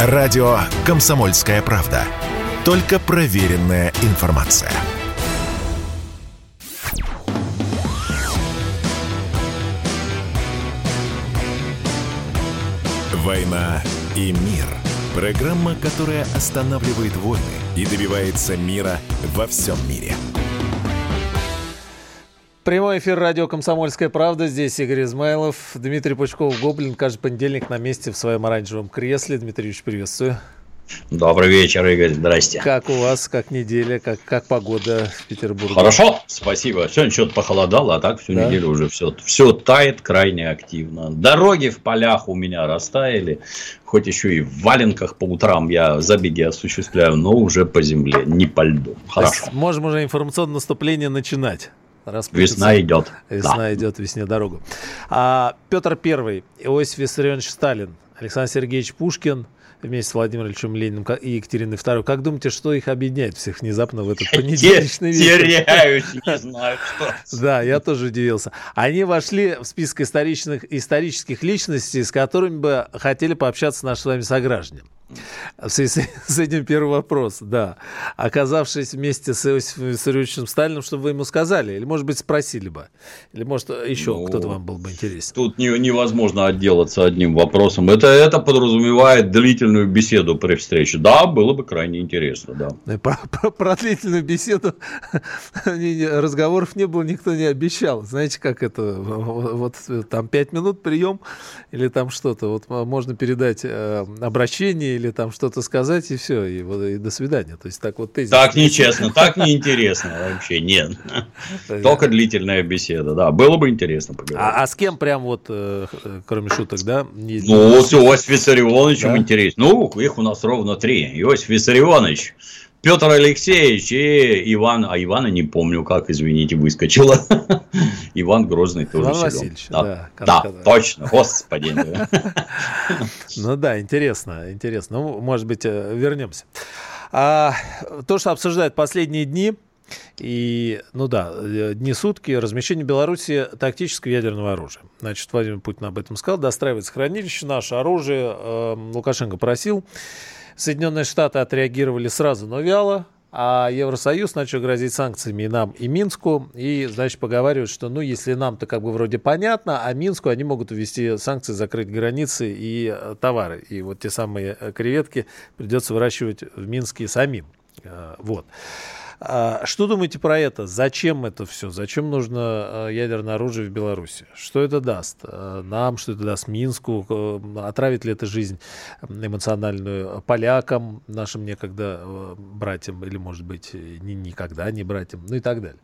Радио «Комсомольская правда». Только проверенная информация. «Война и мир» – программа, которая останавливает войны и добивается мира во всем мире – Прямой эфир радио «Комсомольская правда». Здесь Игорь Измайлов, Дмитрий Пучков, Гоблин. Каждый понедельник на месте в своем оранжевом кресле. Дмитрий Ильич, приветствую. Добрый вечер, Игорь. Здрасте. Как у вас, как неделя, как, как погода в Петербурге? Хорошо, спасибо. Сегодня что-то похолодало, а так всю да? неделю уже все, все тает крайне активно. Дороги в полях у меня растаяли. Хоть еще и в валенках по утрам я забеги осуществляю, но уже по земле, не по льду. Хорошо. Можем уже информационное наступление начинать. Весна идет. Весна да. идет, весне дорогу. А, Петр Первый, Иосиф Виссарионович Сталин, Александр Сергеевич Пушкин вместе с Владимиром Ильичем Лениным и Екатериной II. Как думаете, что их объединяет всех внезапно в этот понедельничный вечер? Теряюсь, не знаю, что. Да, я тоже удивился. Они вошли в список исторических, исторических личностей, с которыми бы хотели пообщаться наши с вами сограждане. В связи с этим первый вопрос, да. Оказавшись вместе с Иосифом Виссарионовичем Сталиным, что вы ему сказали? Или, может быть, спросили бы? Или, может, еще ну, кто-то вам был бы интересен? Тут не, невозможно отделаться одним вопросом. Это, это подразумевает длительную беседу при встрече. Да, было бы крайне интересно, да. Про, про, про длительную беседу разговоров не было, никто не обещал. Знаете, как это? Вот там пять минут прием или там что-то. Вот можно передать э, обращение или там что-то сказать, и все, и, вот, и до свидания. То есть так вот тезис. Так нечестно, так неинтересно вообще, нет. Только длительная беседа, да, было бы интересно поговорить. А, а с кем прям вот, э, кроме шуток, да? Ну, с Иосифом Виссарионовичем интересно. Ну, их у нас ровно три. Иосиф Виссарионович, Петр Алексеевич и Иван, а Ивана не помню, как, извините, выскочила. Иван Грозный тоже Иван Васильевич, да. Да, да точно, господи. Ну да, интересно, интересно. Ну, может быть, э, вернемся. А, то, что обсуждают последние дни, и, ну да, э, дни сутки размещение Беларуси тактического ядерного оружия. Значит, Владимир Путин об этом сказал. Достраивается хранилище, наше оружие. Э, Лукашенко просил. Соединенные Штаты отреагировали сразу, но вяло, а Евросоюз начал грозить санкциями и нам, и Минску. И, значит, поговаривают, что, ну, если нам-то как бы вроде понятно, а Минску они могут ввести санкции, закрыть границы и э, товары. И вот те самые э, креветки придется выращивать в Минске самим. Э, вот. А, что думаете про это? Зачем это все? Зачем нужно а, ядерное оружие в Беларуси? Что это даст а, нам? Что это даст Минску? Отравит ли это жизнь эмоциональную полякам, нашим некогда братьям, или, может быть, никогда не братьям, ну и так далее?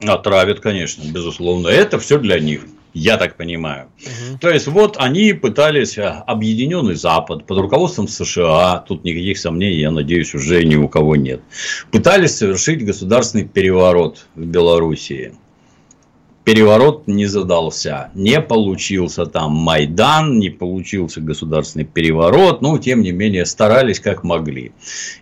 Отравят, конечно, безусловно. Это все для них я так понимаю. Угу. То есть, вот они пытались а, объединенный Запад под руководством США, тут никаких сомнений, я надеюсь, уже ни у кого нет, пытались совершить государственный переворот в Белоруссии переворот не задался. Не получился там Майдан, не получился государственный переворот, но тем не менее старались как могли.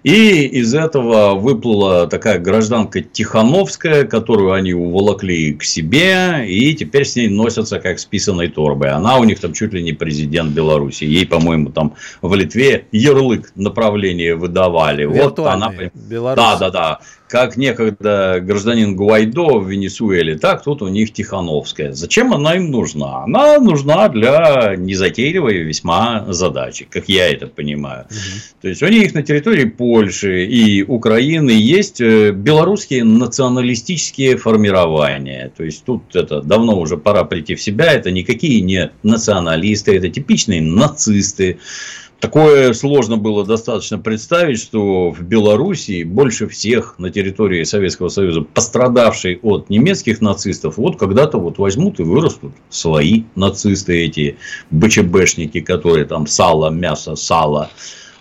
И из этого выплыла такая гражданка Тихановская, которую они уволокли к себе, и теперь с ней носятся как с писаной торбой. Она у них там чуть ли не президент Беларуси. Ей, по-моему, там в Литве ярлык направления выдавали. Вот она... Беларусь. Да, да, да как некогда гражданин Гуайдо в Венесуэле, так тут у них Тихановская. Зачем она им нужна? Она нужна для незатейливой весьма задачи, как я это понимаю. Угу. То есть, у них на территории Польши и Украины есть э, белорусские националистические формирования. То есть, тут это давно уже пора прийти в себя. Это никакие не националисты, это типичные нацисты. Такое сложно было достаточно представить, что в Белоруссии больше всех на территории Советского Союза пострадавшие от немецких нацистов, вот когда-то вот возьмут и вырастут свои нацисты, эти БЧБшники, которые там сало, мясо, сало.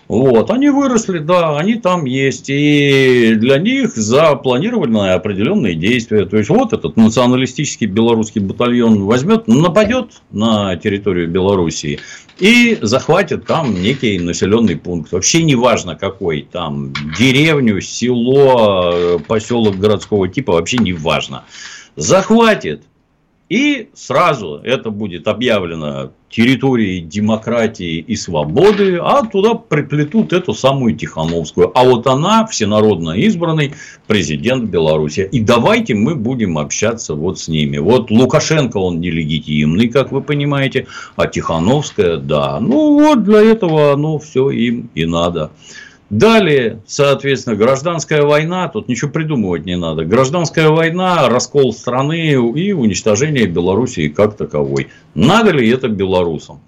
Вот, они выросли, да, они там есть, и для них запланированы определенные действия. То есть, вот этот националистический белорусский батальон возьмет, нападет на территорию Белоруссии и захватит там некий населенный пункт. Вообще не важно какой, там деревню, село, поселок городского типа, вообще не важно. Захватит, И сразу это будет объявлено территорией демократии и свободы, а туда приплетут эту самую Тихановскую. А вот она всенародно избранный президент Беларуси. И давайте мы будем общаться вот с ними. Вот Лукашенко, он нелегитимный, как вы понимаете, а Тихановская, да. Ну вот для этого оно все им и надо. Далее, соответственно, гражданская война, тут ничего придумывать не надо. Гражданская война, раскол страны и уничтожение Белоруссии как таковой. Надо ли это белорусам?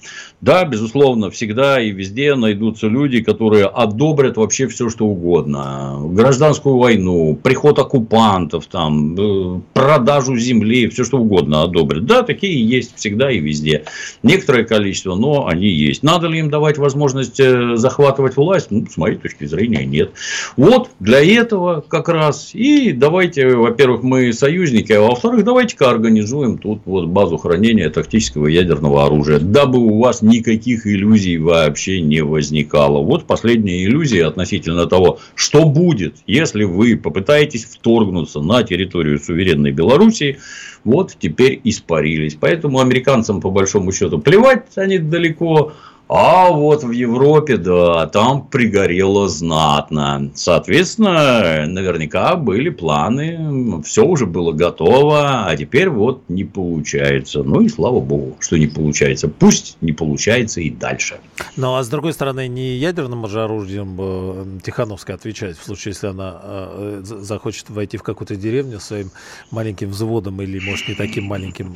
Да, безусловно, всегда и везде найдутся люди, которые одобрят вообще все, что угодно. Гражданскую войну, приход оккупантов, там, э, продажу земли, все, что угодно одобрят. Да, такие есть всегда и везде. Некоторое количество, но они есть. Надо ли им давать возможность э, захватывать власть? Ну, с моей точки зрения, нет. Вот для этого как раз. И давайте, во-первых, мы союзники, а во-вторых, давайте-ка организуем тут вот базу хранения тактического ядерного оружия, дабы у вас никаких иллюзий вообще не возникало. Вот последняя иллюзия относительно того, что будет, если вы попытаетесь вторгнуться на территорию суверенной Белоруссии, вот теперь испарились. Поэтому американцам, по большому счету, плевать они далеко, а вот в Европе, да, там пригорело знатно. Соответственно, наверняка были планы, все уже было готово, а теперь вот не получается. Ну и слава богу, что не получается. Пусть не получается и дальше. Ну а с другой стороны, не ядерным же оружием э, Тихановская отвечает в случае, если она э, захочет войти в какую-то деревню своим маленьким взводом или, может, не таким маленьким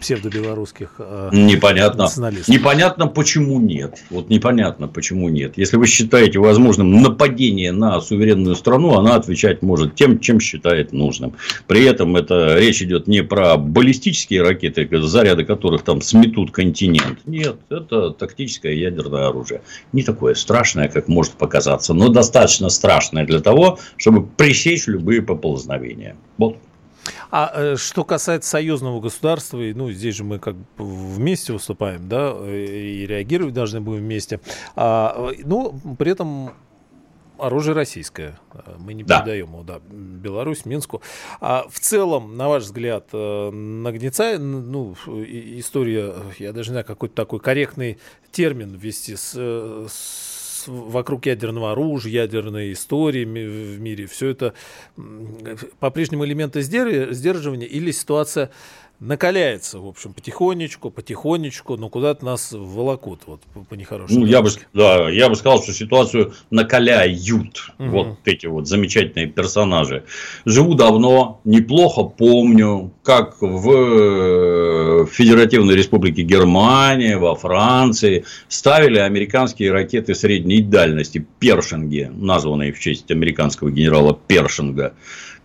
псевдобелорусских э, Непонятно. Непонятно непонятно, почему нет. Вот непонятно, почему нет. Если вы считаете возможным нападение на суверенную страну, она отвечать может тем, чем считает нужным. При этом это речь идет не про баллистические ракеты, заряды которых там сметут континент. Нет, это тактическое ядерное оружие. Не такое страшное, как может показаться, но достаточно страшное для того, чтобы пресечь любые поползновения. Вот. А э, что касается союзного государства, ну, здесь же мы как бы вместе выступаем, да, и реагировать должны будем вместе. А, ну, при этом оружие российское. Мы не да. передаем его, да, Беларусь, Минску. А в целом, на ваш взгляд, э, нагнетает, ну, история, я даже не знаю, какой-то такой корректный термин ввести с, э, вокруг ядерного оружия, ядерной истории в мире, все это по-прежнему элементы сдерживания или ситуация накаляется, в общем, потихонечку, потихонечку, но куда-то нас волокут, вот по, нехорошему. Ну, я бы, да, я бы сказал, что ситуацию накаляют угу. вот эти вот замечательные персонажи. Живу давно, неплохо помню, как в э, Федеративной Республике Германия, во Франции ставили американские ракеты средней дальности, першинги, названные в честь американского генерала Першинга.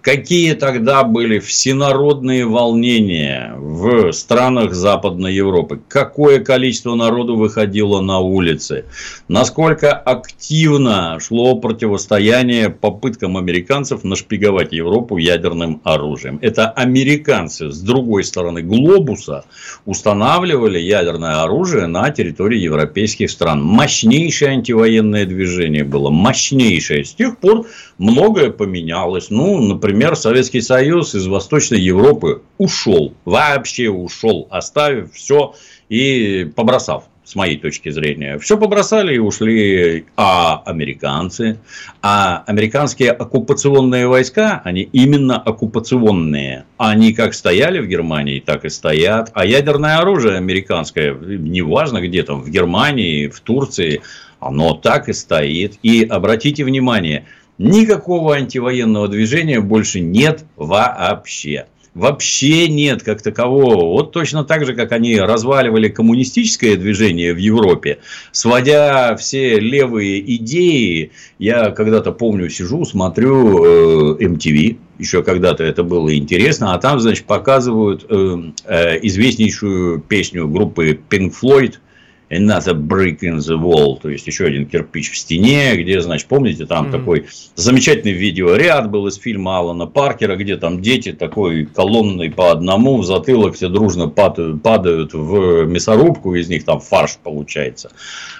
Какие тогда были всенародные волнения в странах Западной Европы? Какое количество народу выходило на улицы? Насколько активно шло противостояние попыткам американцев нашпиговать Европу ядерным оружием? Это американцы с другой стороны глобуса устанавливали ядерное оружие на территории европейских стран. Мощнейшее антивоенное движение было, мощнейшее. С тех пор многое поменялось. Ну, например, например, Советский Союз из Восточной Европы ушел, вообще ушел, оставив все и побросав с моей точки зрения. Все побросали и ушли, а американцы, а американские оккупационные войска, они именно оккупационные. Они как стояли в Германии, так и стоят. А ядерное оружие американское, неважно где там, в Германии, в Турции, оно так и стоит. И обратите внимание – Никакого антивоенного движения больше нет вообще. Вообще нет как такового. Вот точно так же, как они разваливали коммунистическое движение в Европе, сводя все левые идеи. Я когда-то помню, сижу, смотрю э, MTV, еще когда-то это было интересно, а там, значит, показывают э, э, известнейшую песню группы Pink Floyd – another brick in the wall, то есть еще один кирпич в стене, где, значит, помните, там mm-hmm. такой замечательный видеоряд был из фильма Алана Паркера, где там дети такой колонной по одному в затылок все дружно падают, падают в мясорубку, из них там фарш получается.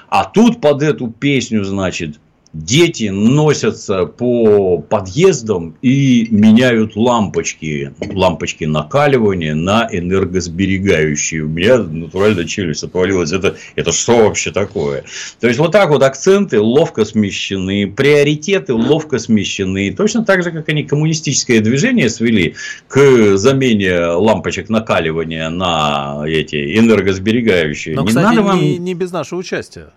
А тут под эту песню, значит, Дети носятся по подъездам и меняют лампочки. Лампочки накаливания на энергосберегающие. У меня натурально челюсть отвалилась. Это, это что вообще такое? То есть, вот так вот акценты ловко смещены, приоритеты ловко смещены. Точно так же, как они коммунистическое движение свели к замене лампочек накаливания на эти энергосберегающие. Но, не кстати, надо вам... не, не без нашего участия.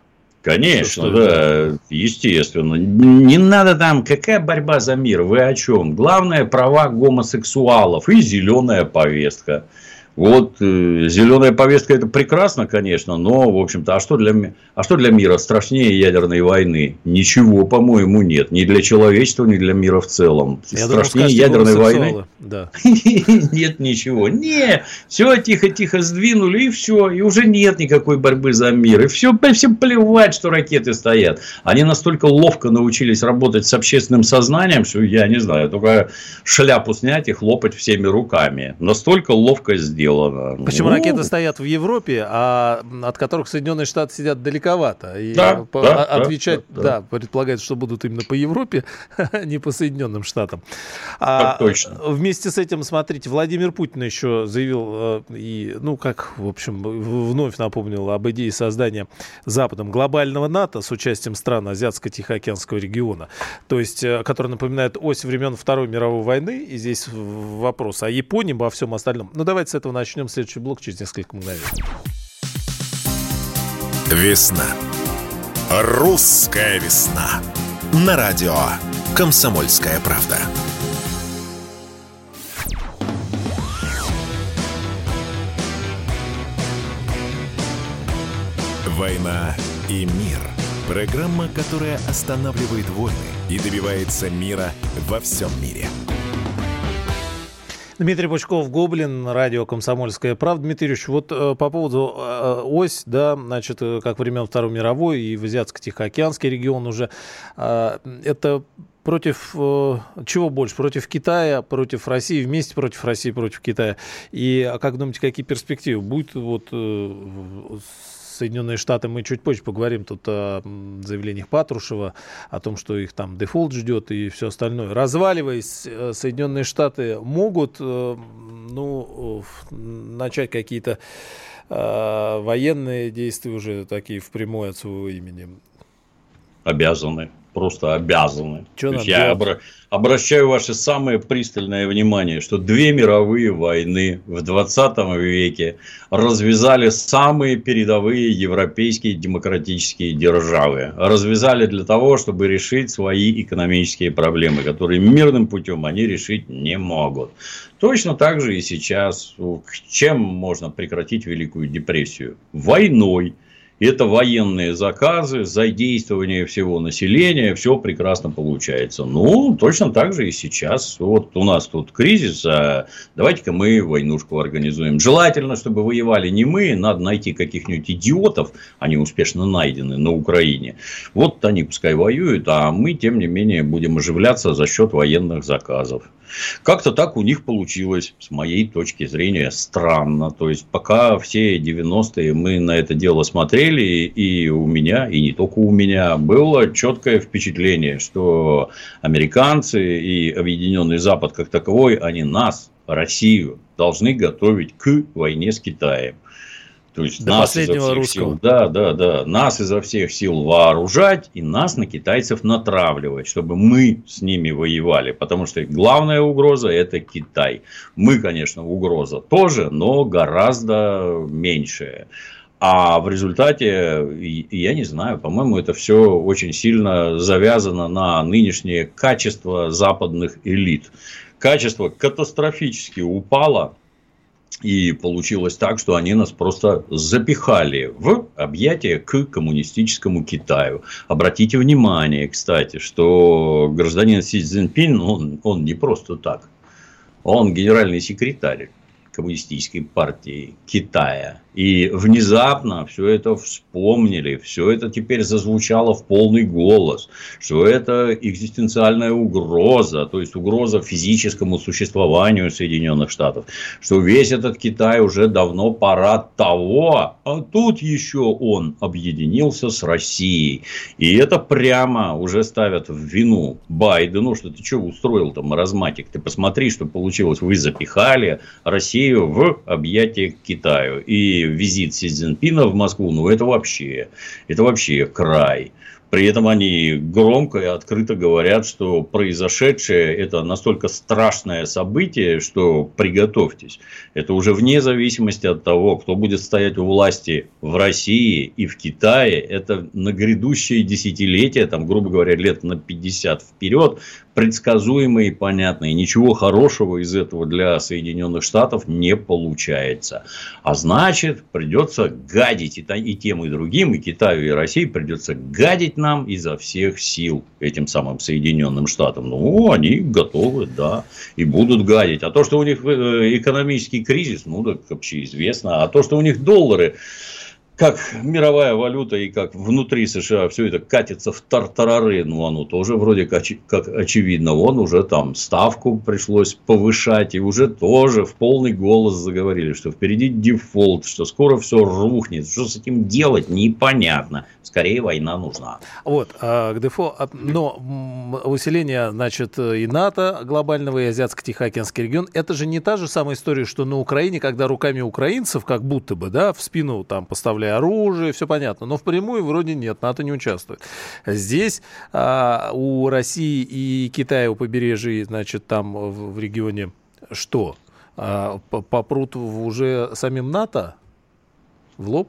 Конечно, да, естественно. Не надо там, какая борьба за мир, вы о чем? Главное, права гомосексуалов и зеленая повестка. Вот э, зеленая повестка это прекрасно, конечно, но, в общем-то, а что, для, а что для мира страшнее ядерной войны? Ничего, по-моему, нет. Ни для человечества, ни для мира в целом. Я страшнее думал, ядерной войны. Да. Нет ничего. Не, все тихо-тихо сдвинули, и все. И уже нет никакой борьбы за мир. И все, всем плевать, что ракеты стоят. Они настолько ловко научились работать с общественным сознанием, что я не знаю, только шляпу снять и хлопать всеми руками. Настолько ловко сделали сделано. Почему ну... ракеты стоят в Европе, а от которых Соединенные Штаты сидят далековато? И да, по... да, отвечать, да, да, да, предполагается, что будут именно по Европе, а не по Соединенным Штатам. А точно. Вместе с этим, смотрите, Владимир Путин еще заявил, э, и, ну, как, в общем, вновь напомнил об идее создания Западом глобального НАТО с участием стран Азиатско-Тихоокеанского региона, то есть, э, который напоминает ось времен Второй мировой войны, и здесь вопрос о Японии, обо всем остальном. Ну, давайте с этого начнем следующий блок через несколько мгновений. Весна. Русская весна. На радио «Комсомольская правда». «Война и мир» – программа, которая останавливает войны и добивается мира во всем мире – Дмитрий Пучков, Гоблин, радио «Комсомольская правда». Дмитрий Ильич, вот э, по поводу э, ось, да, значит, э, как времен Второй мировой и в Азиатско-Тихоокеанский регион уже, э, это против э, чего больше? Против Китая, против России, вместе против России, против Китая. И а как думаете, какие перспективы? Будет вот э, Соединенные Штаты мы чуть позже поговорим тут о заявлениях Патрушева, о том, что их там дефолт ждет и все остальное. Разваливаясь, э, Соединенные Штаты могут э, ну, начать какие-то э, военные действия уже такие впрямую от своего имени. Обязаны просто обязаны. я обра- обращаю ваше самое пристальное внимание, что две мировые войны в 20 веке развязали самые передовые европейские демократические державы. Развязали для того, чтобы решить свои экономические проблемы, которые мирным путем они решить не могут. Точно так же и сейчас. Чем можно прекратить Великую депрессию? Войной это военные заказы, задействование всего населения, все прекрасно получается. Ну, точно так же и сейчас. Вот у нас тут кризис, а давайте-ка мы войнушку организуем. Желательно, чтобы воевали не мы, надо найти каких-нибудь идиотов, они успешно найдены на Украине. Вот они пускай воюют, а мы, тем не менее, будем оживляться за счет военных заказов. Как-то так у них получилось, с моей точки зрения, странно. То есть, пока все 90-е мы на это дело смотрели, и у меня, и не только у меня, было четкое впечатление, что американцы и Объединенный Запад как таковой, они нас, Россию, должны готовить к войне с Китаем. То есть До нас изо всех русского. сил, да, да, да, нас изо всех сил вооружать и нас на китайцев натравливать, чтобы мы с ними воевали, потому что главная угроза это Китай. Мы, конечно, угроза тоже, но гораздо меньшая. А в результате, я не знаю, по-моему, это все очень сильно завязано на нынешнее качество западных элит. Качество катастрофически упало и получилось так, что они нас просто запихали в объятия к коммунистическому Китаю. Обратите внимание, кстати, что гражданин Си Цзиньпин, он, он не просто так. Он генеральный секретарь коммунистической партии Китая. И внезапно все это вспомнили, все это теперь зазвучало в полный голос, что это экзистенциальная угроза, то есть угроза физическому существованию Соединенных Штатов, что весь этот Китай уже давно пора того, а тут еще он объединился с Россией. И это прямо уже ставят в вину Байдену, что ты что устроил там маразматик, ты посмотри, что получилось, вы запихали Россию в объятия к Китаю. И визит Си Цзиньпина в Москву, ну это вообще, это вообще край. При этом они громко и открыто говорят, что произошедшее это настолько страшное событие, что приготовьтесь. Это уже вне зависимости от того, кто будет стоять у власти в России и в Китае. Это на грядущие десятилетия, там, грубо говоря, лет на 50 вперед, предсказуемо и понятно. И ничего хорошего из этого для Соединенных Штатов не получается. А значит, придется гадить и тем, и другим, и Китаю, и России придется гадить нам изо всех сил этим самым Соединенным Штатам. Ну, они готовы, да, и будут гадить. А то, что у них э, экономический кризис, ну, так общеизвестно. А то, что у них доллары как мировая валюта и как внутри США все это катится в тартарары, ну, оно тоже вроде как, очевидно. Вон уже там ставку пришлось повышать, и уже тоже в полный голос заговорили, что впереди дефолт, что скоро все рухнет. Что с этим делать, непонятно. Скорее война нужна. Вот, а, к дефолт, а, но усиление, значит, и НАТО, глобального и Азиатско-Тихоокеанский регион, это же не та же самая история, что на Украине, когда руками украинцев, как будто бы, да, в спину там поставляя оружие, все понятно. Но впрямую вроде нет, НАТО не участвует. Здесь а, у России и Китая у побережья, значит, там в, регионе что? А, попрут уже самим НАТО в лоб?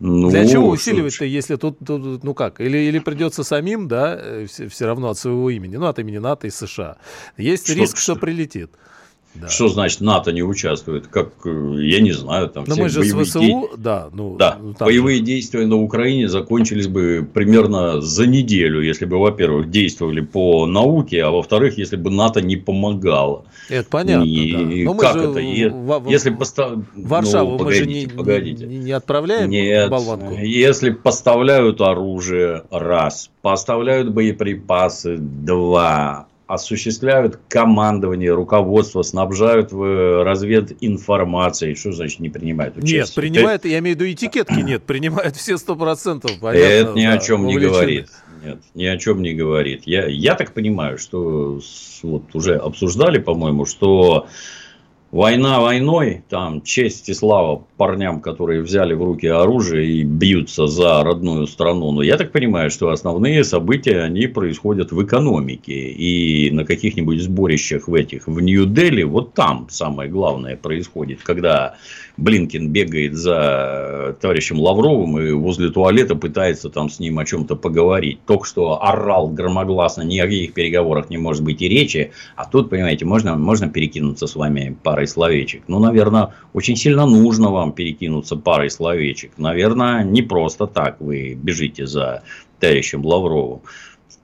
Ну, Для чего усиливать-то, если тут, тут, ну как, или, или придется самим, да, все, все равно от своего имени, ну от имени НАТО и США. Есть что, риск, что, что прилетит. Да. Что значит НАТО не участвует? Как, э, я не знаю, там Но мы же с ВСУ, де... да. Ну, да, ну, боевые же... действия на Украине закончились бы примерно за неделю, если бы, во-первых, действовали по науке, а во-вторых, если бы НАТО не помогало. Это понятно, и, да. как это? В, если постав... Варшаву ну, погодите, мы же не, погодите. Не, не отправляем Нет, болванку? если поставляют оружие, раз, поставляют боеприпасы, два, осуществляют командование, руководство, снабжают в развединформацией. Что значит не принимают участие? Нет, принимают, я имею в виду этикетки нет, принимают все сто процентов. Это ни да, о чем не говорит. Нет, ни о чем не говорит. Я, я так понимаю, что вот уже обсуждали, по-моему, что Война войной, там честь и слава парням, которые взяли в руки оружие и бьются за родную страну. Но я так понимаю, что основные события, они происходят в экономике. И на каких-нибудь сборищах в этих, в Нью-Дели, вот там самое главное происходит. Когда Блинкин бегает за товарищем Лавровым и возле туалета пытается там с ним о чем-то поговорить. Только что орал громогласно, ни о каких переговорах не может быть и речи. А тут, понимаете, можно, можно перекинуться с вами парой словечек. Ну, наверное, очень сильно нужно вам перекинуться парой словечек. Наверное, не просто так вы бежите за товарищем Лавровым.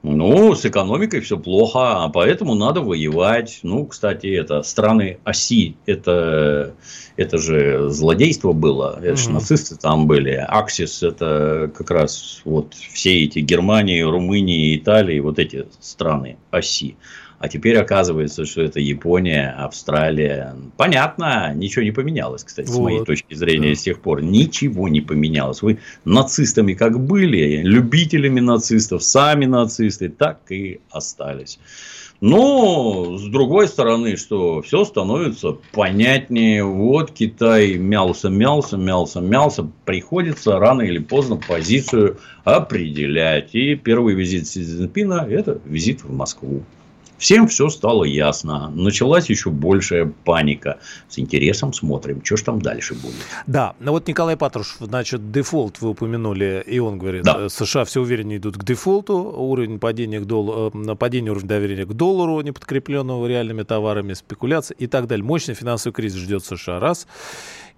Ну, с экономикой все плохо, а поэтому надо воевать. Ну, кстати, это страны оси, это, это же злодейство было, это же нацисты там были. Аксис это как раз вот все эти Германии, Румынии, Италии, вот эти страны оси. А теперь оказывается, что это Япония, Австралия. Понятно, ничего не поменялось, кстати, вот. с моей точки зрения, да. с тех пор. Ничего не поменялось. Вы нацистами как были, любителями нацистов, сами нацисты, так и остались. Но, с другой стороны, что все становится понятнее. Вот Китай мялся, мялся, мялся, мялся. Приходится рано или поздно позицию определять. И первый визит Си Цзиньпина – это визит в Москву. Всем все стало ясно. Началась еще большая паника. С интересом смотрим, что ж там дальше будет. Да, ну вот Николай Патрушев, значит, дефолт вы упомянули, и он говорит, да. Э, США все увереннее идут к дефолту, уровень падения, к доллару, э, падения уровня доверия к доллару, не подкрепленного реальными товарами, спекуляции и так далее. Мощный финансовый кризис ждет США, раз.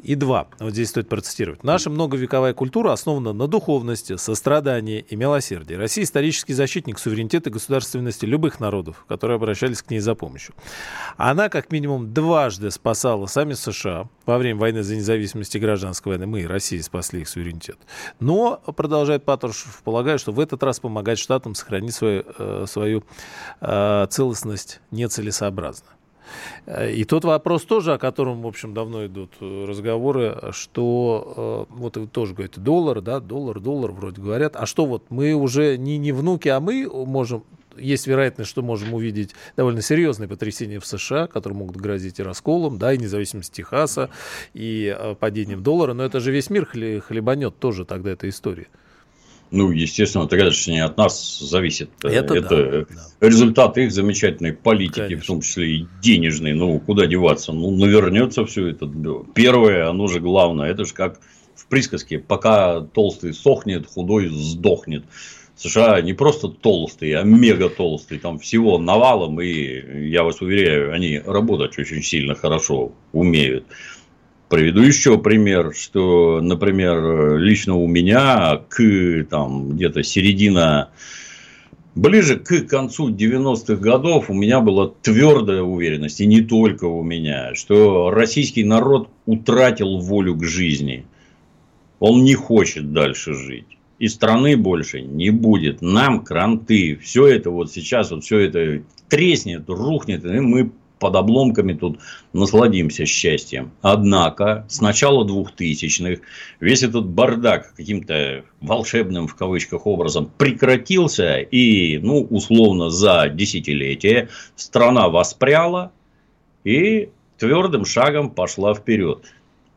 И два, вот здесь стоит процитировать. Наша многовековая культура основана на духовности, сострадании и милосердии. Россия исторический защитник суверенитета и государственности любых народов, которые обращались к ней за помощью. Она как минимум дважды спасала сами США во время войны за независимость и гражданской войны. Мы, Россия, спасли их суверенитет. Но, продолжает Патрушев, полагаю, что в этот раз помогать штатам сохранить свою, э, свою э, целостность нецелесообразно. И тот вопрос тоже, о котором, в общем, давно идут э, разговоры, что э, вот вы тоже говорите, доллар, да, доллар, доллар вроде говорят. А что вот мы уже не, не внуки, а мы можем есть вероятность, что можем увидеть довольно серьезные потрясения в США, которые могут грозить и расколом, да, и независимость Техаса, и э, падением доллара. Но это же весь мир хлебанет тоже тогда эта история. Ну, естественно, это, конечно, не от нас зависит. Это, это да, результат их замечательной политики, конечно. в том числе и денежной. Ну, куда деваться? Ну, навернется все это. Первое, оно же главное. Это же как в присказке. Пока толстый сохнет, худой сдохнет. США не просто толстые, а мега толстые. Там всего навалом. И я вас уверяю, они работать очень сильно хорошо умеют. Приведу еще пример, что, например, лично у меня к там где-то середина Ближе к концу 90-х годов у меня была твердая уверенность, и не только у меня, что российский народ утратил волю к жизни. Он не хочет дальше жить. И страны больше не будет. Нам кранты. Все это вот сейчас, вот все это треснет, рухнет, и мы под обломками тут насладимся счастьем. Однако, с начала 2000-х весь этот бардак каким-то волшебным в кавычках образом прекратился. И, ну, условно, за десятилетие страна воспряла и твердым шагом пошла вперед.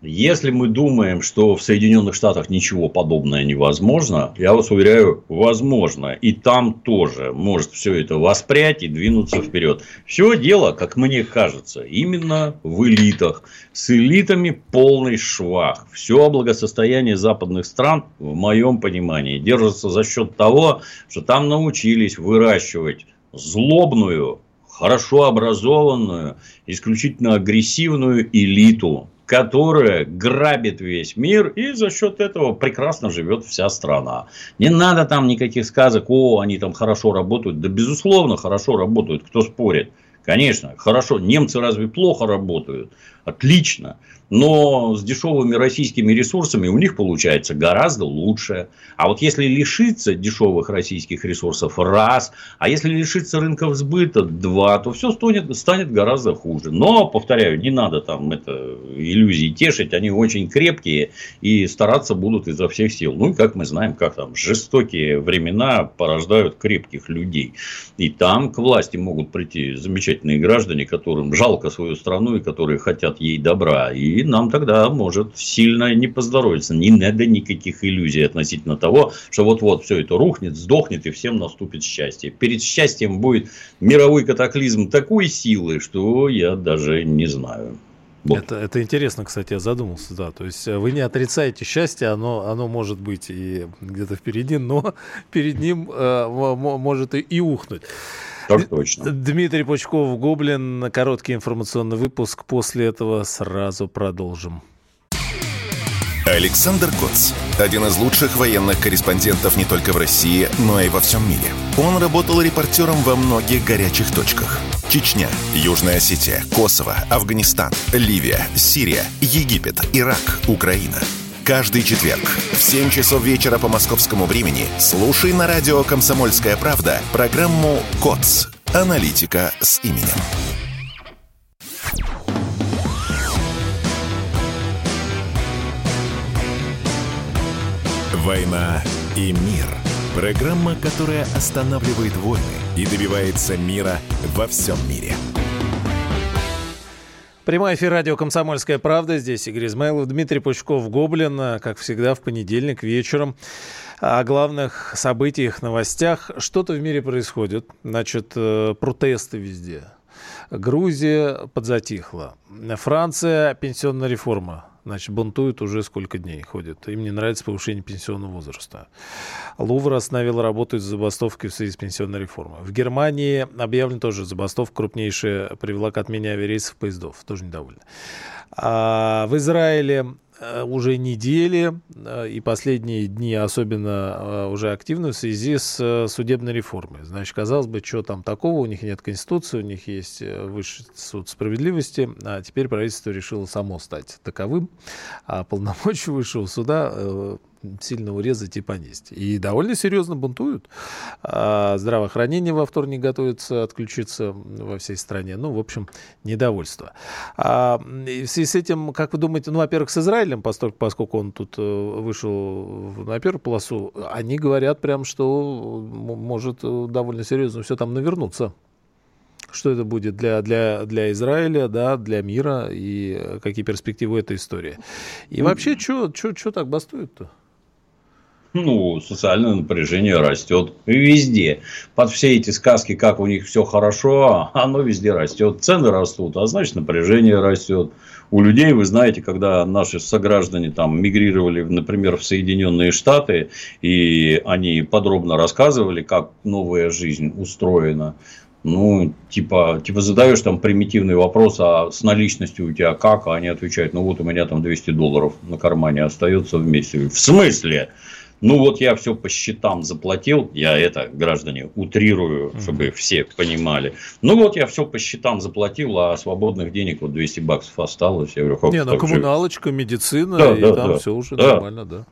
Если мы думаем, что в Соединенных Штатах ничего подобного невозможно, я вас уверяю, возможно. И там тоже может все это воспрять и двинуться вперед. Все дело, как мне кажется, именно в элитах. С элитами полный швах. Все благосостояние западных стран, в моем понимании, держится за счет того, что там научились выращивать злобную, хорошо образованную, исключительно агрессивную элиту, которая грабит весь мир, и за счет этого прекрасно живет вся страна. Не надо там никаких сказок, о, они там хорошо работают. Да, безусловно, хорошо работают, кто спорит. Конечно, хорошо. Немцы разве плохо работают? Отлично но с дешевыми российскими ресурсами у них получается гораздо лучше. А вот если лишиться дешевых российских ресурсов раз, а если лишиться рынков сбыта два, то все станет, станет гораздо хуже. Но, повторяю, не надо там это иллюзии тешить, они очень крепкие и стараться будут изо всех сил. Ну и как мы знаем, как там жестокие времена порождают крепких людей. И там к власти могут прийти замечательные граждане, которым жалко свою страну и которые хотят ей добра. И нам тогда может сильно не поздоровиться. Не надо никаких иллюзий относительно того, что вот-вот все это рухнет, сдохнет и всем наступит счастье. Перед счастьем будет мировой катаклизм такой силы, что я даже не знаю. Вот. Это, это интересно, кстати, я задумался, да. То есть вы не отрицаете счастье, оно, оно может быть и где-то впереди, но перед ним э, может и, и ухнуть. Так точно. Дмитрий Пучков, Гоблин. Короткий информационный выпуск. После этого сразу продолжим. Александр Коц. Один из лучших военных корреспондентов не только в России, но и во всем мире. Он работал репортером во многих горячих точках. Чечня, Южная Осетия, Косово, Афганистан, Ливия, Сирия, Египет, Ирак, Украина – Каждый четверг в 7 часов вечера по московскому времени слушай на радио «Комсомольская правда» программу «КОЦ. Аналитика с именем». «Война и мир» – программа, которая останавливает войны и добивается мира во всем мире – Прямой эфир радио «Комсомольская правда». Здесь Игорь Измайлов, Дмитрий Пучков, Гоблин. Как всегда, в понедельник вечером о главных событиях, новостях. Что-то в мире происходит. Значит, э, протесты везде. Грузия подзатихла. Франция, пенсионная реформа Значит, бунтуют уже сколько дней ходят. Им не нравится повышение пенсионного возраста. Лувр остановил работу из забастовки в связи с пенсионной реформой. В Германии объявлен тоже забастовка крупнейшая, привела к отмене авиарейсов поездов. Тоже недовольны. А в Израиле уже недели э, и последние дни особенно э, уже активны в связи с судебной реформой. Значит, казалось бы, что там такого, у них нет конституции, у них есть высший суд справедливости, а теперь правительство решило само стать таковым, а полномочия высшего суда сильно урезать и понизить. И довольно серьезно бунтуют. А здравоохранение во вторник готовится отключиться во всей стране. Ну, в общем, недовольство. А в связи с этим, как вы думаете, ну, во-первых, с Израилем, поскольку, поскольку он тут э, вышел на первую полосу, они говорят прям, что может довольно серьезно все там навернуться что это будет для, для, для Израиля, да, для мира и какие перспективы этой истории. И вообще, что так бастует-то? Ну, социальное напряжение растет везде. Под все эти сказки, как у них все хорошо, оно везде растет. Цены растут, а значит напряжение растет. У людей, вы знаете, когда наши сограждане там мигрировали, например, в Соединенные Штаты, и они подробно рассказывали, как новая жизнь устроена, ну, типа, типа задаешь там примитивный вопрос, а с наличностью у тебя как? А они отвечают, ну вот у меня там 200 долларов на кармане остается вместе. В смысле? Ну вот я все по счетам заплатил, я это, граждане, утрирую, чтобы все понимали. Ну вот я все по счетам заплатил, а свободных денег вот 200 баксов осталось. Я говорю, Не, ну коммуналочка, жив? медицина, да, и да, там да. все уже да. нормально, да.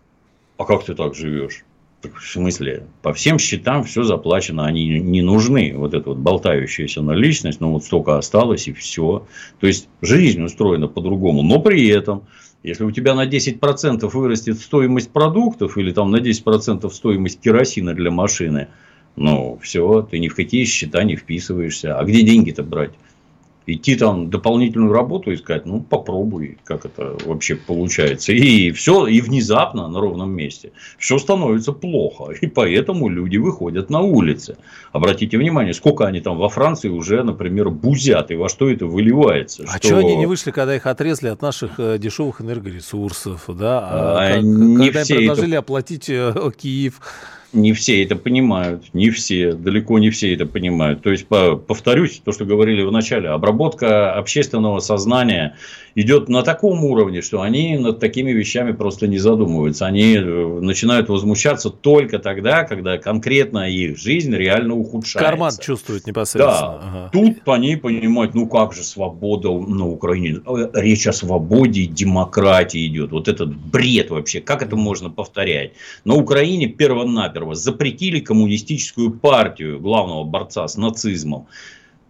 А как ты так живешь? В смысле, по всем счетам все заплачено, они не нужны. Вот эта вот болтающаяся наличность, ну вот столько осталось и все. То есть жизнь устроена по-другому, но при этом если у тебя на 10% вырастет стоимость продуктов или там на 10% стоимость керосина для машины, ну, все, ты ни в какие счета не вписываешься. А где деньги-то брать? Идти там дополнительную работу искать, ну, попробуй, как это вообще получается. И все, и внезапно на ровном месте все становится плохо. И поэтому люди выходят на улицы. Обратите внимание, сколько они там во Франции уже, например, бузят, и во что это выливается. А что они не вышли, когда их отрезали от наших э, дешевых энергоресурсов, да? А, а как, не когда все им предложили это... оплатить э, Киев не все это понимают, не все, далеко не все это понимают. То есть, повторюсь, то, что говорили в начале, обработка общественного сознания идет на таком уровне, что они над такими вещами просто не задумываются. Они э, начинают возмущаться только тогда, когда конкретно их жизнь реально ухудшается. Карман чувствует непосредственно. Да. Ага. Тут они понимают, ну как же свобода на Украине. Э, речь о свободе и демократии идет. Вот этот бред вообще. Как это можно повторять? На Украине перво-наперво запретили коммунистическую партию главного борца с нацизмом.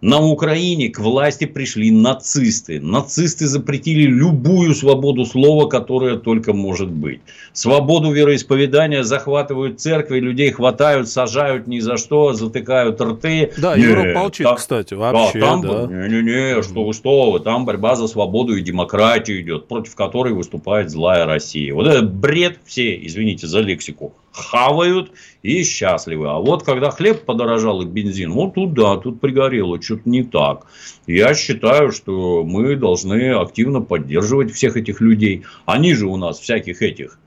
На Украине к власти пришли нацисты. Нацисты запретили любую свободу слова, которая только может быть. Свободу вероисповедания захватывают церкви, людей хватают, сажают ни за что, затыкают рты. Да, не, Европа молчит, там, кстати, вообще. Да, там, да. Не-не-не, что вы, что вы, там борьба за свободу и демократию идет, против которой выступает злая Россия. Вот это бред все, извините за лексику, хавают и счастливы. А вот когда хлеб подорожал и бензин, вот тут да, тут пригорело, что-то не так. Я считаю, что мы должны активно поддерживать всех этих людей. Они же у нас всяких этих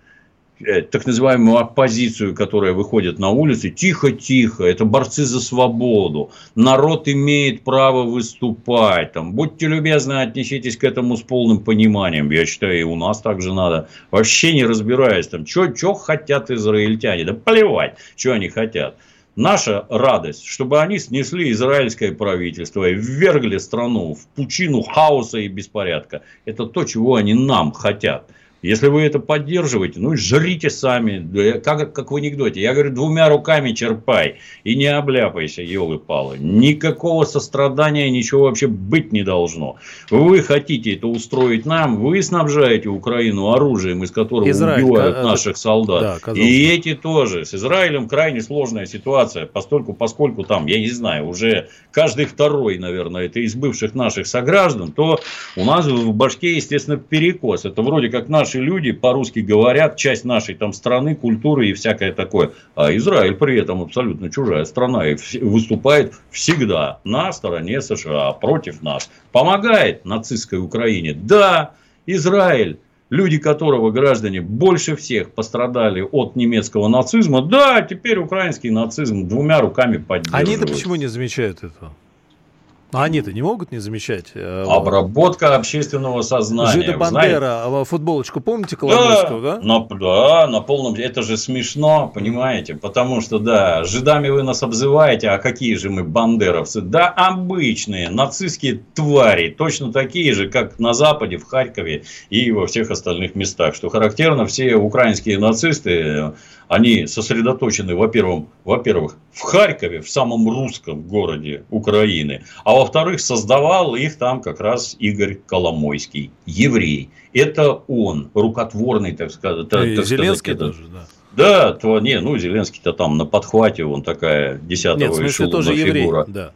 так называемую оппозицию, которая выходит на улицы, тихо-тихо, это борцы за свободу, народ имеет право выступать, там, будьте любезны, отнеситесь к этому с полным пониманием, я считаю, и у нас также надо, вообще не разбираясь, там, что хотят израильтяне, да плевать, что они хотят. Наша радость, чтобы они снесли израильское правительство и ввергли страну в пучину хаоса и беспорядка. Это то, чего они нам хотят. Если вы это поддерживаете, ну жрите сами, как, как в анекдоте. Я говорю, двумя руками черпай и не обляпайся, елы-палы. Никакого сострадания, ничего вообще быть не должно. Вы хотите это устроить нам, вы снабжаете Украину оружием, из которого Израиль, убивают к... наших солдат. Да, и эти тоже. С Израилем крайне сложная ситуация, поскольку, поскольку там, я не знаю, уже каждый второй, наверное, это из бывших наших сограждан, то у нас в башке, естественно, перекос. Это вроде как наши наши люди по-русски говорят, часть нашей там страны, культуры и всякое такое. А Израиль при этом абсолютно чужая страна и выступает всегда на стороне США, против нас. Помогает нацистской Украине? Да, Израиль люди которого, граждане, больше всех пострадали от немецкого нацизма, да, теперь украинский нацизм двумя руками поддерживают. Они-то почему не замечают этого? А они-то не могут не замечать. Э, Обработка общественного сознания. Жида Бандера, а футболочку помните Коломойского, да? Да? На, да, на полном... Это же смешно, понимаете? Потому что, да, жидами вы нас обзываете, а какие же мы бандеровцы? Да, обычные нацистские твари, точно такие же, как на Западе, в Харькове и во всех остальных местах. Что характерно, все украинские нацисты они сосредоточены, во-первых, во-первых, в Харькове, в самом русском городе Украины, а во-вторых, создавал их там как раз Игорь Коломойский, еврей. Это он, рукотворный, так сказать. И так Зеленский сказать, тоже, да. Да, то, не, ну, Зеленский-то там на подхвате, он такая десятого Нет, в смысле, тоже еврей, фигура. Да.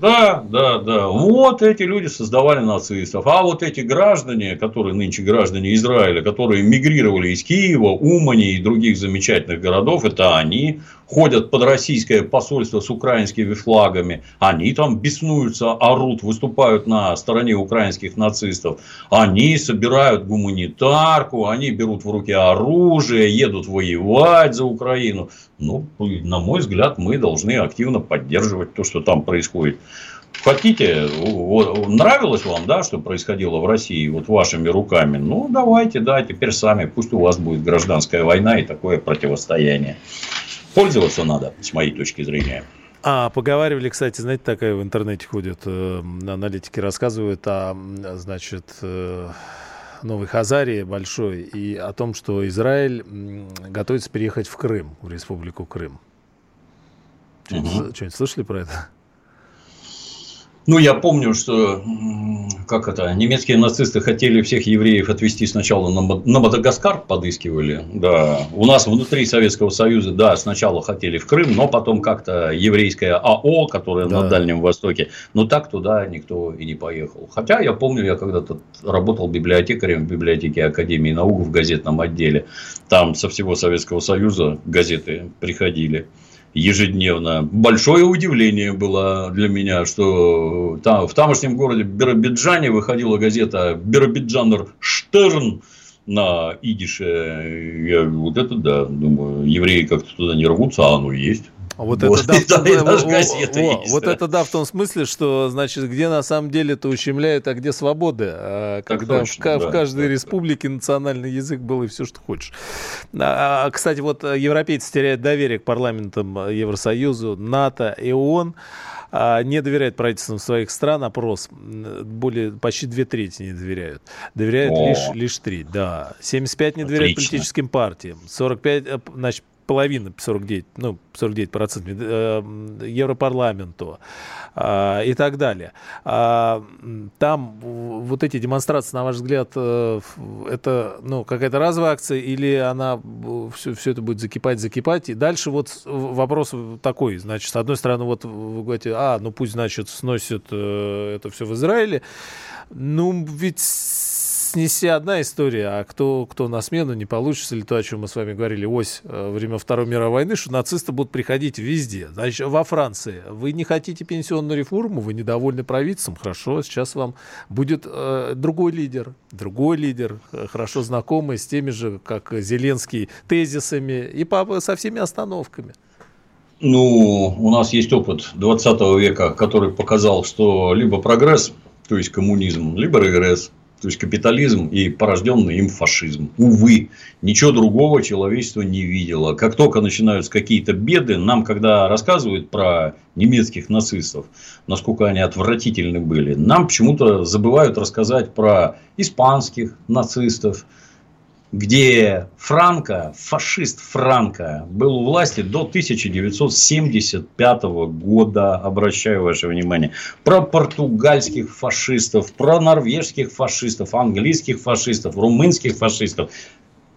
Да, да, да. Вот эти люди создавали нацистов. А вот эти граждане, которые нынче граждане Израиля, которые мигрировали из Киева, Умани и других замечательных городов, это они ходят под российское посольство с украинскими флагами. Они там беснуются, орут, выступают на стороне украинских нацистов. Они собирают гуманитарку, они берут в руки оружие, едут воевать за Украину. Ну, на мой взгляд, мы должны активно поддерживать то, что там происходит. Хотите, нравилось вам, да, что происходило в России вот вашими руками? Ну, давайте, да, теперь сами, пусть у вас будет гражданская война и такое противостояние. Пользоваться надо, с моей точки зрения. А, поговаривали, кстати, знаете, такая в интернете ходит, э, аналитики рассказывают о, значит, э, Новой Хазарии большой и о том, что Израиль готовится переехать в Крым, в республику Крым. Что-нибудь, угу. что-нибудь слышали про это? Ну, я помню, что как это, немецкие нацисты хотели всех евреев отвезти сначала на, на Мадагаскар, подыскивали. Да. У нас внутри Советского Союза, да, сначала хотели в Крым, но потом как-то еврейская АО, которая да. на Дальнем Востоке, но так туда никто и не поехал. Хотя я помню, я когда-то работал библиотекарем в библиотеке Академии наук в газетном отделе. Там со всего Советского Союза газеты приходили ежедневно. Большое удивление было для меня, что там, в тамошнем городе Биробиджане выходила газета «Биробиджанер Штерн», на идише. Я вот это да, думаю, евреи как-то туда не рвутся, а оно есть. Вот, вот, это да, в том, о, вот это да в том смысле, что значит, где на самом деле это ущемляют, а где свободы. А, когда точно, в, да, в каждой да, республике национальный язык был и все, что хочешь. А, а, кстати, вот европейцы теряют доверие к парламентам Евросоюзу, НАТО и ООН а, не доверяют правительствам своих стран, опрос, более, почти две трети не доверяют. Доверяют О. лишь, лишь треть, да. 75 не доверяют Отлично. политическим партиям, 45, э, значит, половина, 49, ну, 49 процентов э, Европарламенту э, и так далее. А, там вот эти демонстрации, на ваш взгляд, э, это ну, какая-то разовая акция или она все, все это будет закипать, закипать? И дальше вот вопрос такой, значит, с одной стороны, вот вы говорите, а, ну пусть, значит, сносят это все в Израиле, ну, ведь снеси одна история, а кто, кто на смену, не получится ли то, о чем мы с вами говорили, ось э, время Второй мировой войны, что нацисты будут приходить везде. Значит, во Франции вы не хотите пенсионную реформу, вы недовольны правительством, хорошо, сейчас вам будет э, другой лидер, другой лидер, э, хорошо знакомый с теми же, как Зеленский, тезисами и со всеми остановками. Ну, у нас есть опыт 20 века, который показал, что либо прогресс, то есть коммунизм, либо регресс, то есть капитализм и порожденный им фашизм. Увы, ничего другого человечество не видело. Как только начинаются какие-то беды, нам когда рассказывают про немецких нацистов, насколько они отвратительны были, нам почему-то забывают рассказать про испанских нацистов, где Франко, фашист Франко, был у власти до 1975 года, обращаю ваше внимание, про португальских фашистов, про норвежских фашистов, английских фашистов, румынских фашистов.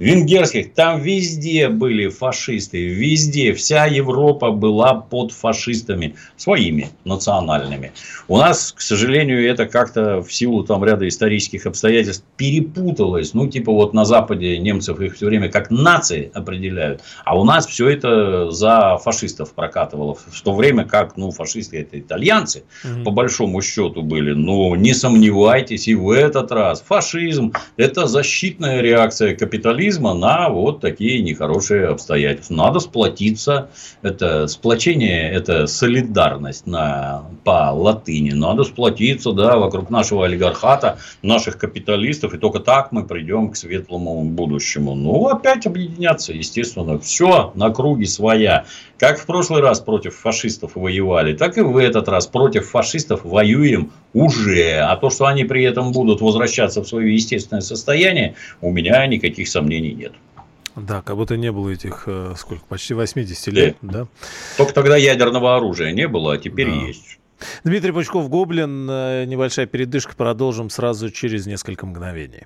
Венгерских, там везде были фашисты, везде, вся Европа была под фашистами, своими, национальными. У нас, к сожалению, это как-то в силу там ряда исторических обстоятельств перепуталось. Ну, типа вот на Западе немцев их все время как нации определяют, а у нас все это за фашистов прокатывало. В то время как, ну, фашисты это итальянцы, угу. по большому счету были. Но не сомневайтесь, и в этот раз фашизм это защитная реакция капитализма капитализма на вот такие нехорошие обстоятельства. Надо сплотиться. Это сплочение, это солидарность на, по латыни. Надо сплотиться да, вокруг нашего олигархата, наших капиталистов. И только так мы придем к светлому будущему. Ну, опять объединяться, естественно. Все на круге своя. Как в прошлый раз против фашистов воевали, так и в этот раз против фашистов воюем уже. А то, что они при этом будут возвращаться в свое естественное состояние, у меня никаких сомнений нет. Да, как будто не было этих, э, сколько, почти 80 лет, да? да? Только тогда ядерного оружия не было, а теперь да. есть. Дмитрий Пучков, Гоблин. Э, небольшая передышка. Продолжим сразу через несколько мгновений.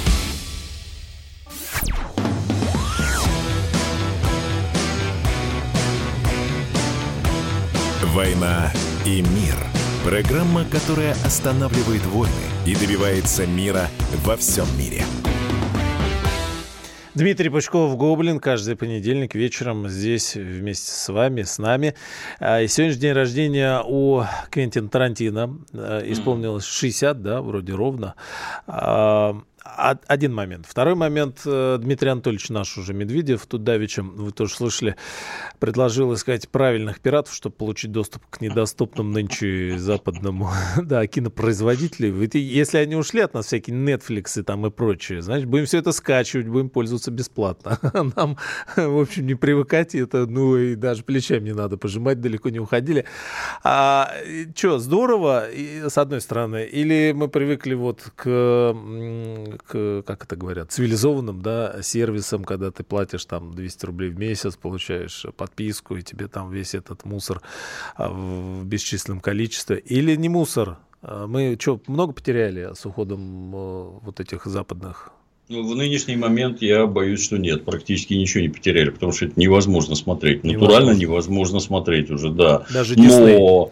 «Война и мир» – программа, которая останавливает войны и добивается мира во всем мире. Дмитрий Пучков, Гоблин, каждый понедельник вечером здесь вместе с вами, с нами. А, и сегодня день рождения у Квентина Тарантино. А, исполнилось 60, да, вроде ровно. А, один момент. Второй момент. Э, Дмитрий Анатольевич наш уже Медведев, тут давеча, вы тоже слышали, предложил искать правильных пиратов, чтобы получить доступ к недоступным нынче западному да, кинопроизводителю. Ведь если они ушли от нас, всякие Netflix и там и прочее, значит, будем все это скачивать, будем пользоваться бесплатно. Нам, в общем, не привыкать, это, ну, и даже плечами не надо пожимать, далеко не уходили. А, что, здорово, и, с одной стороны, или мы привыкли вот к к, как это говорят, цивилизованным, да, сервисам, когда ты платишь там 200 рублей в месяц, получаешь подписку, и тебе там весь этот мусор а, в бесчисленном количестве. Или не мусор, а мы что, много потеряли с уходом э, вот этих западных ну, в нынешний момент я боюсь, что нет, практически ничего не потеряли, потому что это невозможно смотреть. Натурально невозможно, невозможно смотреть уже, да. Даже. Но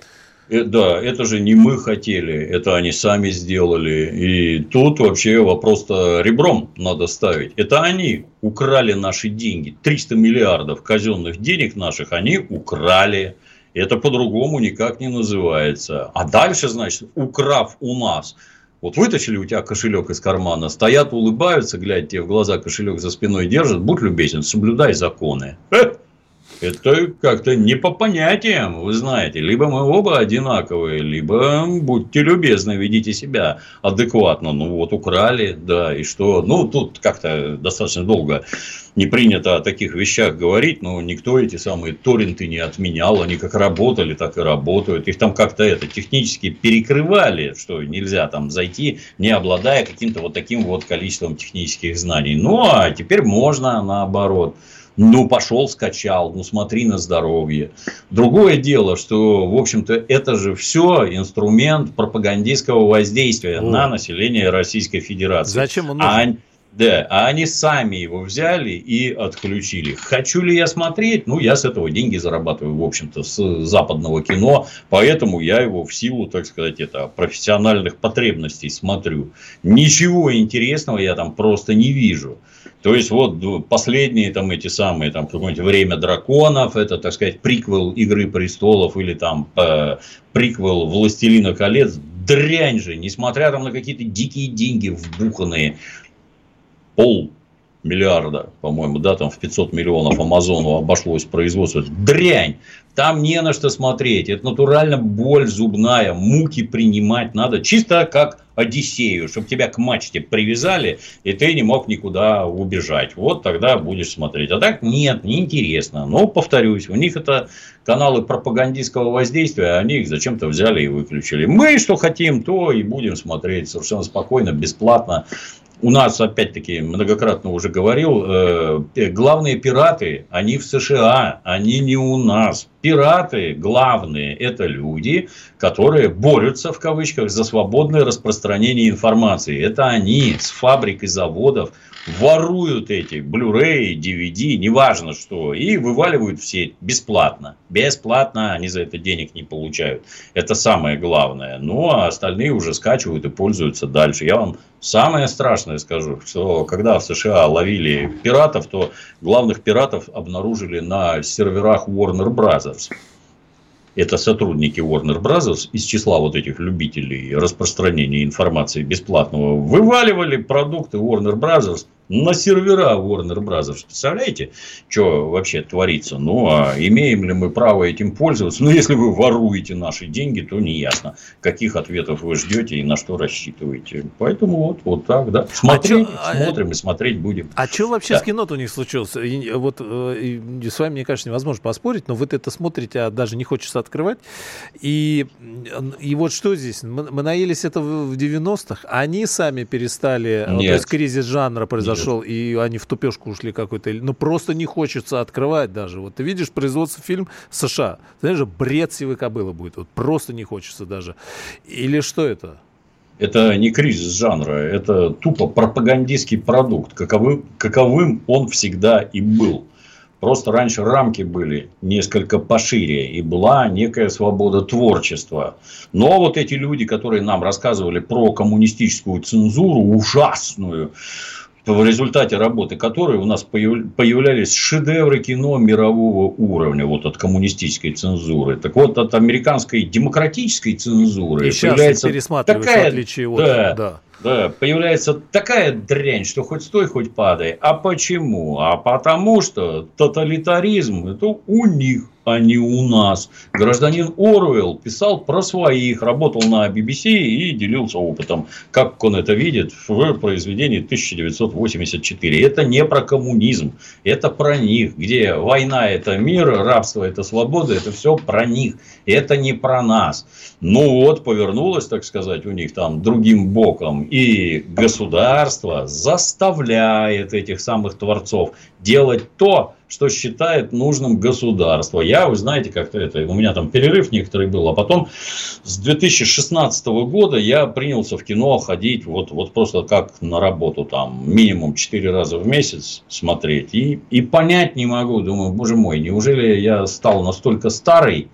да, это же не мы хотели, это они сами сделали. И тут вообще вопрос-то ребром надо ставить. Это они украли наши деньги. 300 миллиардов казенных денег наших они украли. Это по-другому никак не называется. А дальше, значит, украв у нас, вот вытащили у тебя кошелек из кармана, стоят, улыбаются, глядя тебе в глаза, кошелек за спиной держат, будь любезен, соблюдай законы. Э! Это как-то не по понятиям, вы знаете. Либо мы оба одинаковые, либо будьте любезны, ведите себя адекватно. Ну вот украли, да, и что? Ну тут как-то достаточно долго не принято о таких вещах говорить, но никто эти самые торренты не отменял. Они как работали, так и работают. Их там как-то это технически перекрывали, что нельзя там зайти, не обладая каким-то вот таким вот количеством технических знаний. Ну а теперь можно наоборот. Ну, пошел, скачал, ну, смотри на здоровье. Другое дело, что, в общем-то, это же все инструмент пропагандистского воздействия О. на население Российской Федерации. Зачем он нужен? А, да, а они сами его взяли и отключили. Хочу ли я смотреть? Ну, я с этого деньги зарабатываю, в общем-то, с западного кино, поэтому я его в силу, так сказать, это, профессиональных потребностей смотрю. Ничего интересного я там просто не вижу. То есть, вот последние там эти самые, там, какое-нибудь «Время драконов», это, так сказать, приквел «Игры престолов» или там э, приквел «Властелина колец», дрянь же, несмотря там на какие-то дикие деньги вбуханные, пол миллиарда, по-моему, да, там в 500 миллионов Амазону обошлось производство. Дрянь! Там не на что смотреть. Это натурально боль зубная, муки принимать надо. Чисто как Одиссею, чтобы тебя к мачте привязали, и ты не мог никуда убежать. Вот тогда будешь смотреть. А так нет, неинтересно. Но, повторюсь, у них это каналы пропагандистского воздействия, они их зачем-то взяли и выключили. Мы что хотим, то и будем смотреть совершенно спокойно, бесплатно у нас, опять-таки, многократно уже говорил, э, главные пираты, они в США, они не у нас. Пираты главные – это люди, которые борются, в кавычках, за свободное распространение информации. Это они с фабрик и заводов воруют эти Blu-ray, DVD, неважно что, и вываливают в сеть бесплатно. Бесплатно, они за это денег не получают. Это самое главное. Ну, а остальные уже скачивают и пользуются дальше. Я вам самое страшное скажу, что когда в США ловили пиратов, то главных пиратов обнаружили на серверах Warner Brothers это сотрудники Warner Bros. из числа вот этих любителей распространения информации бесплатного, вываливали продукты Warner Bros на сервера Warner Bros. Представляете, что вообще творится? Ну, а имеем ли мы право этим пользоваться? Ну, если вы воруете наши деньги, то не ясно, каких ответов вы ждете и на что рассчитываете. Поэтому вот, вот так, да. Смотреть, а чё, смотрим а, и смотреть будем. А что вообще да. с кино-то у них случилось? И, вот э, и, с вами, мне кажется, невозможно поспорить, но вы это смотрите, а даже не хочется открывать. И, и вот что здесь? Мы, мы наелись это в 90-х, они сами перестали, Нет. то есть кризис жанра произошел зашел, и они в тупешку ушли какой-то. Ну, просто не хочется открывать даже. Вот ты видишь производство фильм США. Знаешь, бред сивой кобылы будет. Вот просто не хочется даже. Или что это? Это не кризис жанра, это тупо пропагандистский продукт, каковым, каковым он всегда и был. Просто раньше рамки были несколько пошире, и была некая свобода творчества. Но вот эти люди, которые нам рассказывали про коммунистическую цензуру, ужасную, в результате работы которой у нас появлялись шедевры кино мирового уровня вот от коммунистической цензуры. Так вот, от американской демократической цензуры И появляется такая, в отличие от... Да, да. Да, появляется такая дрянь, что хоть стой, хоть падай. А почему? А потому что тоталитаризм это у них а не у нас. Гражданин Оруэлл писал про своих, работал на BBC и делился опытом, как он это видит в произведении 1984. Это не про коммунизм, это про них, где война – это мир, рабство – это свобода, это все про них, это не про нас. Ну вот, повернулось, так сказать, у них там другим боком, и государство заставляет этих самых творцов делать то, что считает нужным государство. Я, вы знаете, как-то это, у меня там перерыв некоторый был, а потом с 2016 года я принялся в кино ходить вот, вот просто как на работу там минимум 4 раза в месяц смотреть и, и понять не могу, думаю, боже мой, неужели я стал настолько старый,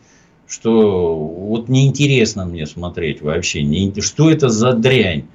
что вот неинтересно мне смотреть вообще, не, что это за дрянь.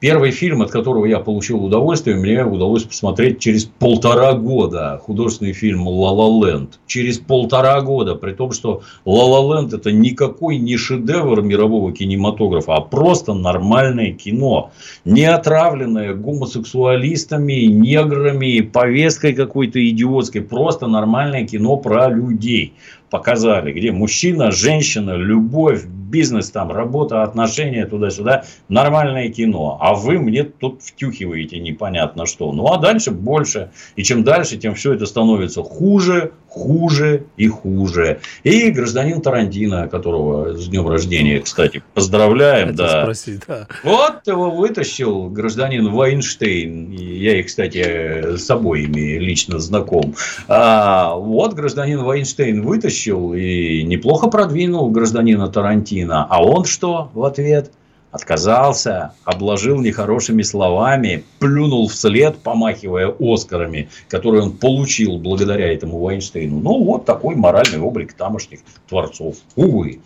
Первый фильм, от которого я получил удовольствие, мне удалось посмотреть через полтора года. Художественный фильм «Ла Ла Ленд». Через полтора года. При том, что «Ла Ла Ленд» это никакой не шедевр мирового кинематографа, а просто нормальное кино. Не отравленное гомосексуалистами, неграми, повесткой какой-то идиотской. Просто нормальное кино про людей показали, где мужчина, женщина, любовь, бизнес, там, работа, отношения, туда-сюда, нормальное кино. А вы мне тут втюхиваете непонятно что. Ну, а дальше больше. И чем дальше, тем все это становится хуже, хуже и хуже. И гражданин Тарантино, которого с днем рождения, кстати, поздравляем. да. Спросить, да. Вот его вытащил гражданин Вайнштейн. Я их, кстати, с обоими лично знаком. А, вот гражданин Вайнштейн вытащил и неплохо продвинул гражданина Тарантино. А он что в ответ? отказался, обложил нехорошими словами, плюнул вслед, помахивая Оскарами, которые он получил благодаря этому Вайнштейну. Ну, вот такой моральный облик тамошних творцов. Увы,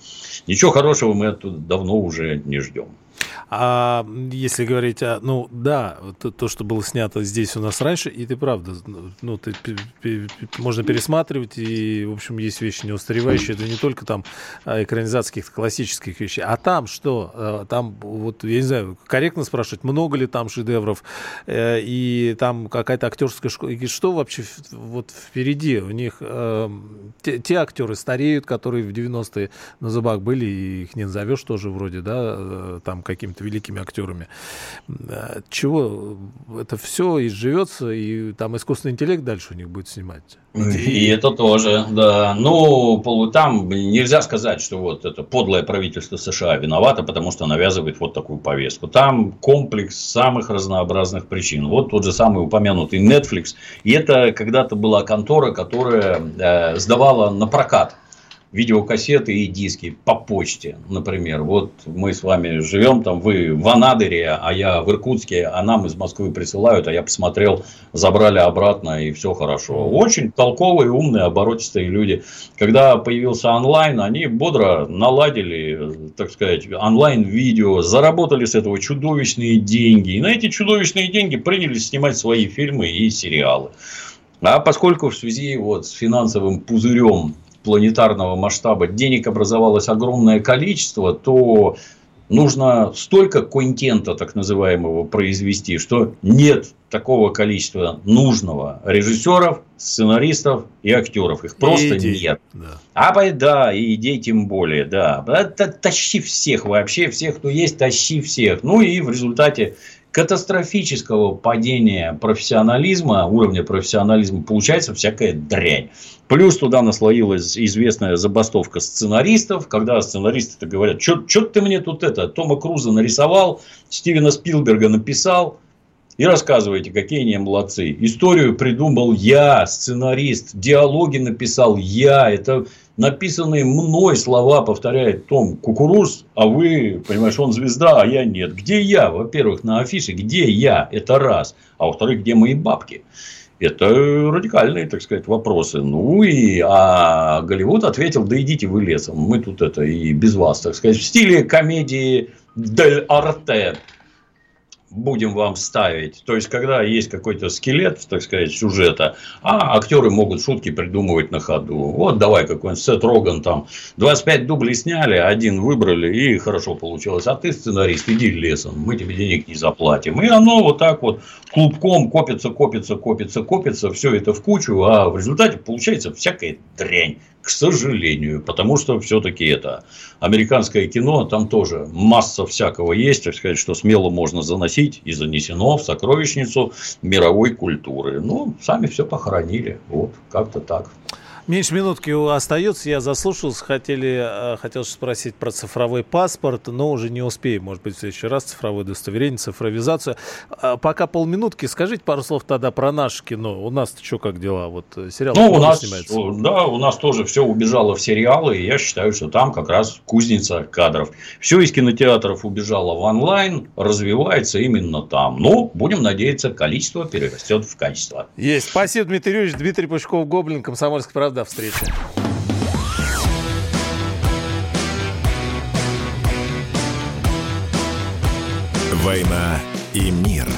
ничего хорошего мы оттуда давно уже не ждем. А если говорить о, ну да, то, то, что было снято здесь у нас раньше, и ты правда, ну ты, можно пересматривать, и в общем есть вещи не устаревающие, это не только там а, экранизация каких-то классических вещей, а там что, а, там вот я не знаю, корректно спрашивать, много ли там шедевров, э, и там какая-то актерская школа, и что вообще вот впереди? У них э, те, те актеры стареют, которые в 90-е на зубах были, и их не назовешь тоже вроде, да, э, там какими-то великими актерами. Э, чего? Это все изживется, и там искусственный интеллект дальше у них будет снимать. И это тоже, да. Ну, там нельзя сказать, что вот это подлое правительство США виновато, потому что навязывает вот такую повестку. Там комплекс самых разнообразных причин. Вот тот же самый упомянутый Netflix. И это когда-то была контора, которая э, сдавала на прокат видеокассеты и диски по почте, например. Вот мы с вами живем там, вы в Анадыре, а я в Иркутске, а нам из Москвы присылают, а я посмотрел, забрали обратно и все хорошо. Очень толковые, умные, оборотистые люди. Когда появился онлайн, они бодро наладили, так сказать, онлайн-видео, заработали с этого чудовищные деньги. И на эти чудовищные деньги принялись снимать свои фильмы и сериалы. А поскольку в связи вот с финансовым пузырем планетарного масштаба денег образовалось огромное количество, то нужно столько контента, так называемого, произвести, что нет такого количества нужного режиссеров, сценаристов и актеров. Их просто и нет. Да. А да, и идей тем более, да. Тащи всех вообще, всех, кто есть, тащи всех. Ну и в результате катастрофического падения профессионализма, уровня профессионализма, получается всякая дрянь. Плюс туда наслоилась известная забастовка сценаристов, когда сценаристы говорят, что ты мне тут это, Тома Круза нарисовал, Стивена Спилберга написал, и рассказывайте, какие они молодцы. Историю придумал я, сценарист, диалоги написал я. Это написанные мной слова повторяет Том Кукуруз, а вы, понимаешь, он звезда, а я нет. Где я? Во-первых, на афише, где я? Это раз. А во-вторых, где мои бабки? Это радикальные, так сказать, вопросы. Ну и а Голливуд ответил, да идите вы лесом, мы тут это и без вас, так сказать, в стиле комедии Дель Арте будем вам ставить. То есть, когда есть какой-то скелет, так сказать, сюжета, а актеры могут шутки придумывать на ходу. Вот давай какой-нибудь Сет Роган там 25 дублей сняли, один выбрали, и хорошо получилось. А ты сценарист, иди лесом, мы тебе денег не заплатим. И оно вот так вот клубком копится, копится, копится, копится, все это в кучу, а в результате получается всякая дрянь к сожалению, потому что все-таки это американское кино, там тоже масса всякого есть, так сказать, что смело можно заносить и занесено в сокровищницу мировой культуры. Ну, сами все похоронили, вот, как-то так. Меньше минутки остается. Я заслушался. Хотели, э, хотел спросить про цифровой паспорт, но уже не успеем. Может быть, в следующий раз цифровое удостоверение, цифровизацию. А, пока полминутки. Скажите пару слов тогда про наше кино. У нас что, как дела? Вот э, сериал ну, у нас, снимается? Да, у нас тоже все убежало в сериалы. И я считаю, что там как раз кузница кадров. Все из кинотеатров убежало в онлайн. Развивается именно там. Но, будем надеяться, количество перерастет в качество. Есть. Спасибо, Дмитрий Юрьевич. Дмитрий Пучков, Гоблин, Комсомольская правда до встречи. «Война и мир».